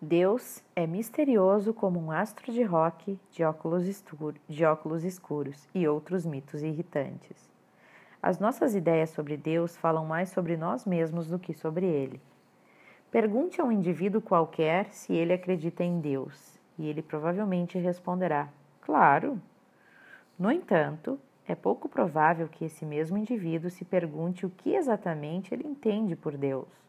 Deus é misterioso como um astro de rock de óculos, escuro, de óculos escuros e outros mitos irritantes. As nossas ideias sobre Deus falam mais sobre nós mesmos do que sobre Ele. Pergunte a um indivíduo qualquer se ele acredita em Deus e ele provavelmente responderá: Claro. No entanto, é pouco provável que esse mesmo indivíduo se pergunte o que exatamente ele entende por Deus.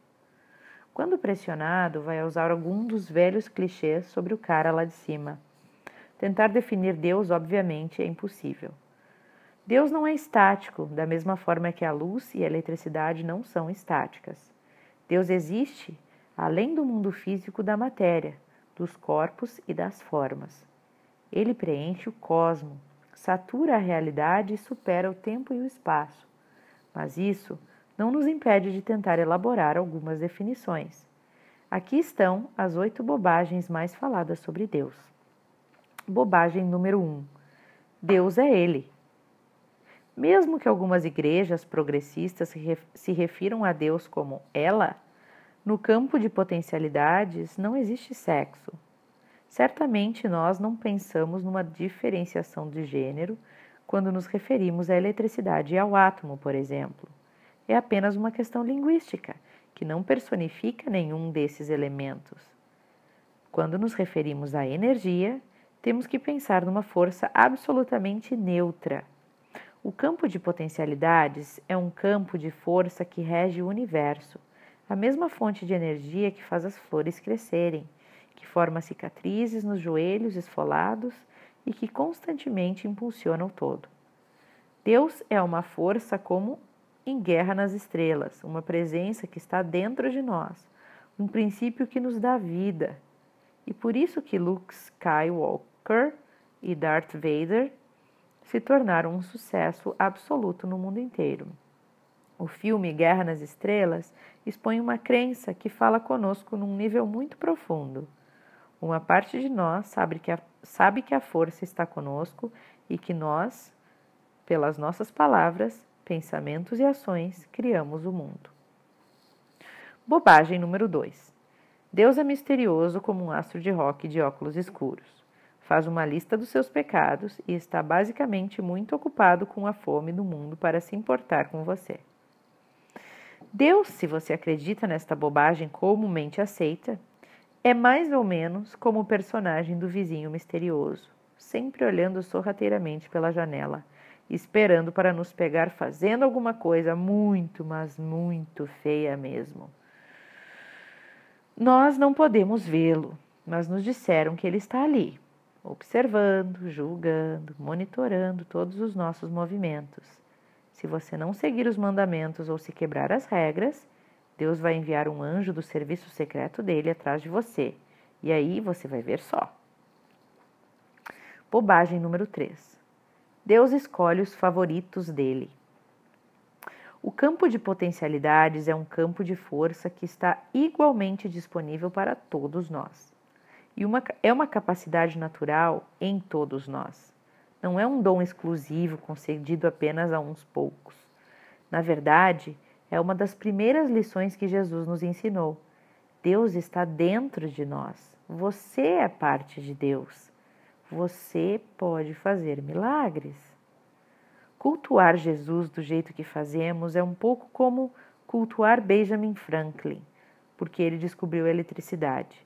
Quando pressionado, vai usar algum dos velhos clichês sobre o cara lá de cima. Tentar definir Deus, obviamente, é impossível. Deus não é estático, da mesma forma que a luz e a eletricidade não são estáticas. Deus existe além do mundo físico da matéria, dos corpos e das formas. Ele preenche o cosmo, satura a realidade e supera o tempo e o espaço. Mas isso não nos impede de tentar elaborar algumas definições. Aqui estão as oito bobagens mais faladas sobre Deus. Bobagem número um: Deus é Ele. Mesmo que algumas igrejas progressistas se refiram a Deus como ela, no campo de potencialidades não existe sexo. Certamente nós não pensamos numa diferenciação de gênero quando nos referimos à eletricidade e ao átomo, por exemplo é apenas uma questão linguística, que não personifica nenhum desses elementos. Quando nos referimos à energia, temos que pensar numa força absolutamente neutra. O campo de potencialidades é um campo de força que rege o universo, a mesma fonte de energia que faz as flores crescerem, que forma cicatrizes nos joelhos esfolados e que constantemente impulsiona o todo. Deus é uma força como em Guerra nas Estrelas, uma presença que está dentro de nós, um princípio que nos dá vida. E por isso que Luke Skywalker e Darth Vader se tornaram um sucesso absoluto no mundo inteiro. O filme Guerra nas Estrelas expõe uma crença que fala conosco num nível muito profundo. Uma parte de nós sabe que a, sabe que a força está conosco e que nós, pelas nossas palavras, pensamentos e ações, criamos o mundo. Bobagem número 2. Deus é misterioso como um astro de rock de óculos escuros. Faz uma lista dos seus pecados e está basicamente muito ocupado com a fome do mundo para se importar com você. Deus, se você acredita nesta bobagem comumente aceita, é mais ou menos como o personagem do vizinho misterioso, sempre olhando sorrateiramente pela janela esperando para nos pegar fazendo alguma coisa muito, mas muito feia mesmo. Nós não podemos vê-lo, mas nos disseram que ele está ali, observando, julgando, monitorando todos os nossos movimentos. Se você não seguir os mandamentos ou se quebrar as regras, Deus vai enviar um anjo do serviço secreto dele atrás de você. E aí você vai ver só. Bobagem número 3. Deus escolhe os favoritos dele. O campo de potencialidades é um campo de força que está igualmente disponível para todos nós. E uma, é uma capacidade natural em todos nós. Não é um dom exclusivo concedido apenas a uns poucos. Na verdade, é uma das primeiras lições que Jesus nos ensinou. Deus está dentro de nós. Você é parte de Deus. Você pode fazer milagres. Cultuar Jesus do jeito que fazemos é um pouco como cultuar Benjamin Franklin, porque ele descobriu a eletricidade.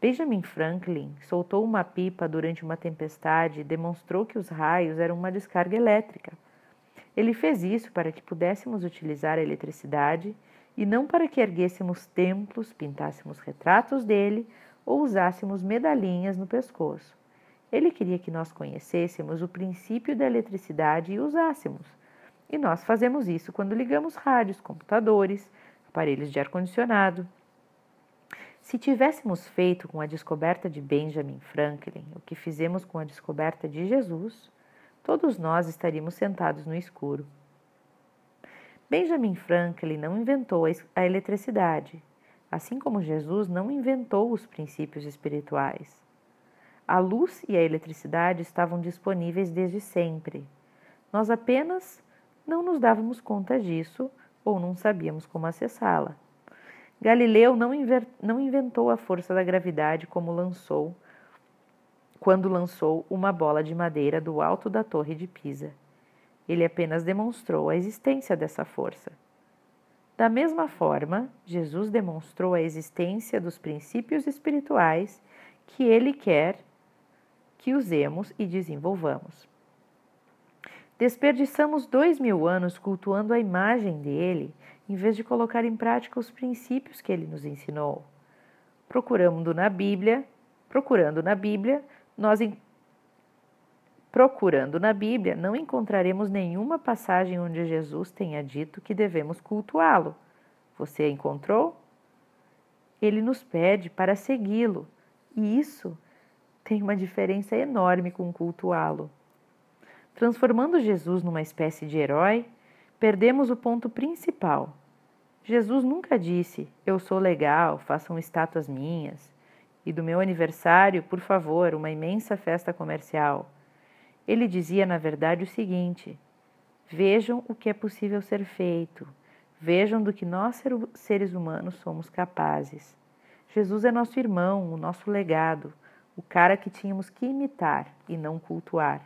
Benjamin Franklin soltou uma pipa durante uma tempestade e demonstrou que os raios eram uma descarga elétrica. Ele fez isso para que pudéssemos utilizar a eletricidade e não para que erguêssemos templos, pintássemos retratos dele ou usássemos medalhinhas no pescoço. Ele queria que nós conhecêssemos o princípio da eletricidade e usássemos. E nós fazemos isso quando ligamos rádios, computadores, aparelhos de ar-condicionado. Se tivéssemos feito com a descoberta de Benjamin Franklin o que fizemos com a descoberta de Jesus, todos nós estaríamos sentados no escuro. Benjamin Franklin não inventou a eletricidade, assim como Jesus não inventou os princípios espirituais. A luz e a eletricidade estavam disponíveis desde sempre. Nós apenas não nos dávamos conta disso ou não sabíamos como acessá-la. Galileu não, não inventou a força da gravidade como lançou quando lançou uma bola de madeira do alto da torre de Pisa. Ele apenas demonstrou a existência dessa força. Da mesma forma, Jesus demonstrou a existência dos princípios espirituais que ele quer que usemos e desenvolvamos. Desperdiçamos dois mil anos cultuando a imagem dele, em vez de colocar em prática os princípios que ele nos ensinou. Procurando na Bíblia, procurando na Bíblia, nós procurando na Bíblia, não encontraremos nenhuma passagem onde Jesus tenha dito que devemos cultuá-lo. Você encontrou? Ele nos pede para segui-lo, e isso tem uma diferença enorme com cultuá-lo. Transformando Jesus numa espécie de herói, perdemos o ponto principal. Jesus nunca disse: Eu sou legal, façam estátuas minhas. E do meu aniversário, por favor, uma imensa festa comercial. Ele dizia, na verdade, o seguinte: Vejam o que é possível ser feito. Vejam do que nós, seres humanos, somos capazes. Jesus é nosso irmão, o nosso legado, o cara que tínhamos que imitar e não cultuar.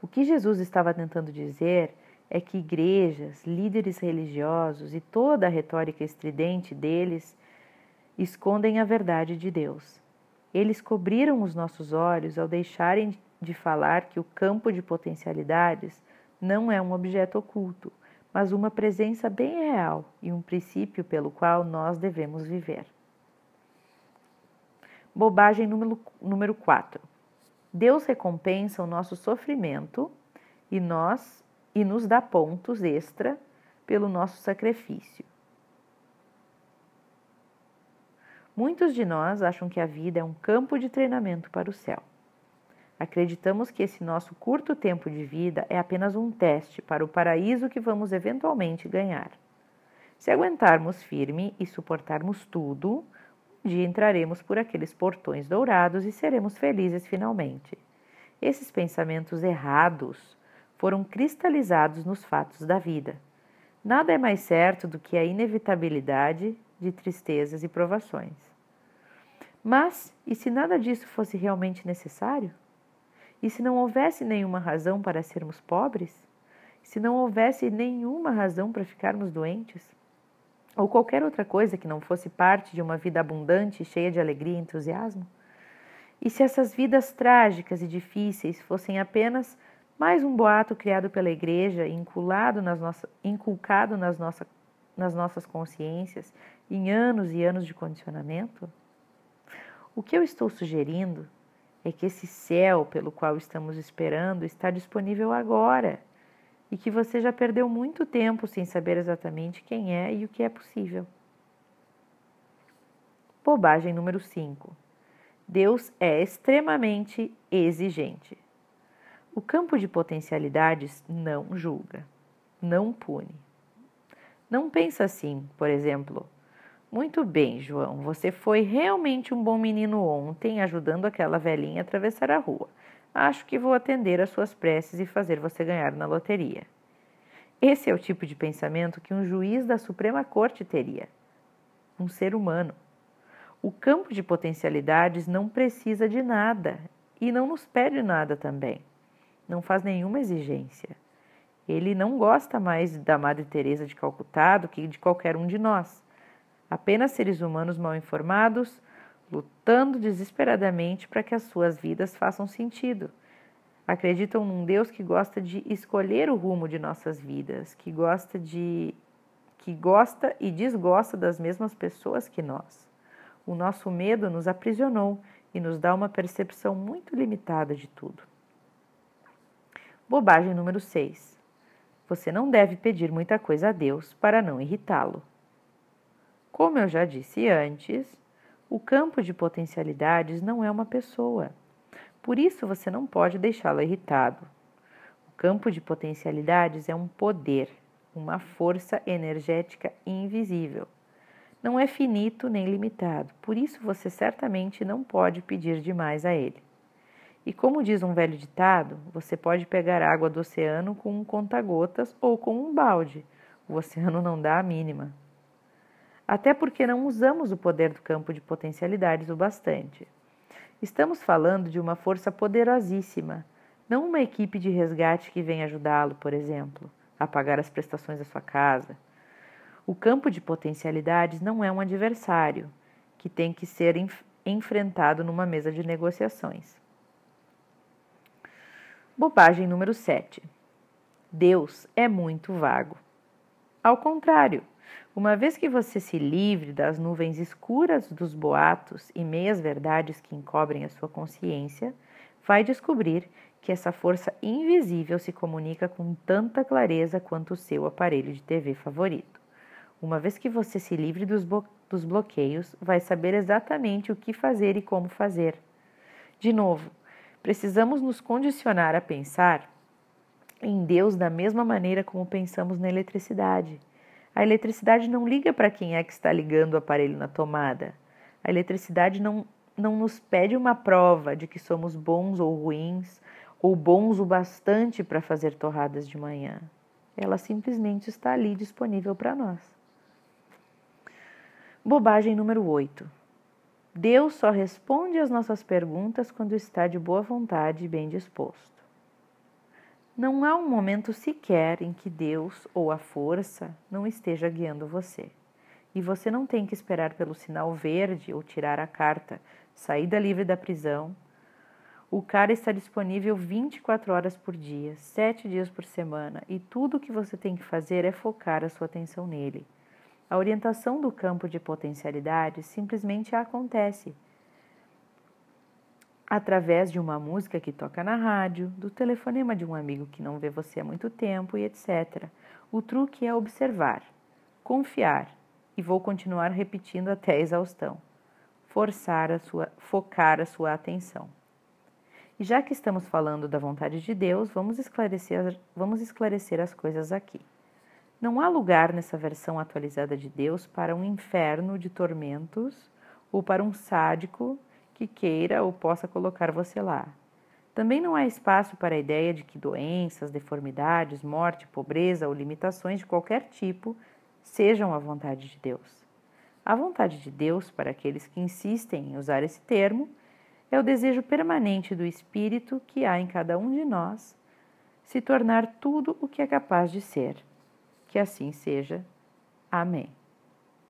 O que Jesus estava tentando dizer é que igrejas, líderes religiosos e toda a retórica estridente deles escondem a verdade de Deus. Eles cobriram os nossos olhos ao deixarem de falar que o campo de potencialidades não é um objeto oculto, mas uma presença bem real e um princípio pelo qual nós devemos viver. Bobagem número, número 4. Deus recompensa o nosso sofrimento e nós e nos dá pontos extra pelo nosso sacrifício. Muitos de nós acham que a vida é um campo de treinamento para o céu. Acreditamos que esse nosso curto tempo de vida é apenas um teste para o paraíso que vamos eventualmente ganhar. Se aguentarmos firme e suportarmos tudo, dia entraremos por aqueles portões dourados e seremos felizes finalmente. Esses pensamentos errados foram cristalizados nos fatos da vida. Nada é mais certo do que a inevitabilidade de tristezas e provações. Mas, e se nada disso fosse realmente necessário? E se não houvesse nenhuma razão para sermos pobres? Se não houvesse nenhuma razão para ficarmos doentes? Ou qualquer outra coisa que não fosse parte de uma vida abundante, cheia de alegria e entusiasmo? E se essas vidas trágicas e difíceis fossem apenas mais um boato criado pela igreja, inculado nas nossa, inculcado nas, nossa, nas nossas consciências em anos e anos de condicionamento? O que eu estou sugerindo é que esse céu pelo qual estamos esperando está disponível agora e que você já perdeu muito tempo sem saber exatamente quem é e o que é possível. Bobagem número 5. Deus é extremamente exigente. O campo de potencialidades não julga, não pune. Não pensa assim, por exemplo. Muito bem, João, você foi realmente um bom menino ontem ajudando aquela velhinha a atravessar a rua. Acho que vou atender às suas preces e fazer você ganhar na loteria. Esse é o tipo de pensamento que um juiz da Suprema Corte teria. Um ser humano. O campo de potencialidades não precisa de nada e não nos pede nada também. Não faz nenhuma exigência. Ele não gosta mais da Madre Teresa de Calcutá do que de qualquer um de nós. Apenas seres humanos mal informados lutando desesperadamente para que as suas vidas façam sentido. Acreditam num Deus que gosta de escolher o rumo de nossas vidas, que gosta de que gosta e desgosta das mesmas pessoas que nós. O nosso medo nos aprisionou e nos dá uma percepção muito limitada de tudo. Bobagem número 6. Você não deve pedir muita coisa a Deus para não irritá-lo. Como eu já disse antes, o campo de potencialidades não é uma pessoa. Por isso você não pode deixá-lo irritado. O campo de potencialidades é um poder, uma força energética invisível. Não é finito nem limitado, por isso você certamente não pode pedir demais a ele. E como diz um velho ditado, você pode pegar água do oceano com um conta-gotas ou com um balde. O oceano não dá a mínima. Até porque não usamos o poder do campo de potencialidades o bastante. Estamos falando de uma força poderosíssima, não uma equipe de resgate que vem ajudá-lo, por exemplo, a pagar as prestações da sua casa. O campo de potencialidades não é um adversário que tem que ser enf enfrentado numa mesa de negociações. Bobagem número 7. Deus é muito vago. Ao contrário, uma vez que você se livre das nuvens escuras dos boatos e meias verdades que encobrem a sua consciência, vai descobrir que essa força invisível se comunica com tanta clareza quanto o seu aparelho de TV favorito. Uma vez que você se livre dos, dos bloqueios, vai saber exatamente o que fazer e como fazer. De novo, precisamos nos condicionar a pensar em Deus da mesma maneira como pensamos na eletricidade. A eletricidade não liga para quem é que está ligando o aparelho na tomada. A eletricidade não, não nos pede uma prova de que somos bons ou ruins, ou bons o bastante para fazer torradas de manhã. Ela simplesmente está ali disponível para nós. Bobagem número 8. Deus só responde às nossas perguntas quando está de boa vontade e bem disposto. Não há um momento sequer em que Deus ou a força não esteja guiando você. E você não tem que esperar pelo sinal verde ou tirar a carta, saída livre da prisão. O cara está disponível 24 horas por dia, 7 dias por semana, e tudo o que você tem que fazer é focar a sua atenção nele. A orientação do campo de potencialidade simplesmente acontece através de uma música que toca na rádio, do telefonema de um amigo que não vê você há muito tempo e etc. O truque é observar, confiar e vou continuar repetindo até a exaustão. Forçar a sua, focar a sua atenção. E já que estamos falando da vontade de Deus, vamos esclarecer, vamos esclarecer as coisas aqui. Não há lugar nessa versão atualizada de Deus para um inferno de tormentos ou para um sádico que queira ou possa colocar você lá. Também não há espaço para a ideia de que doenças, deformidades, morte, pobreza ou limitações de qualquer tipo sejam a vontade de Deus. A vontade de Deus, para aqueles que insistem em usar esse termo, é o desejo permanente do Espírito que há em cada um de nós se tornar tudo o que é capaz de ser. Que assim seja. Amém.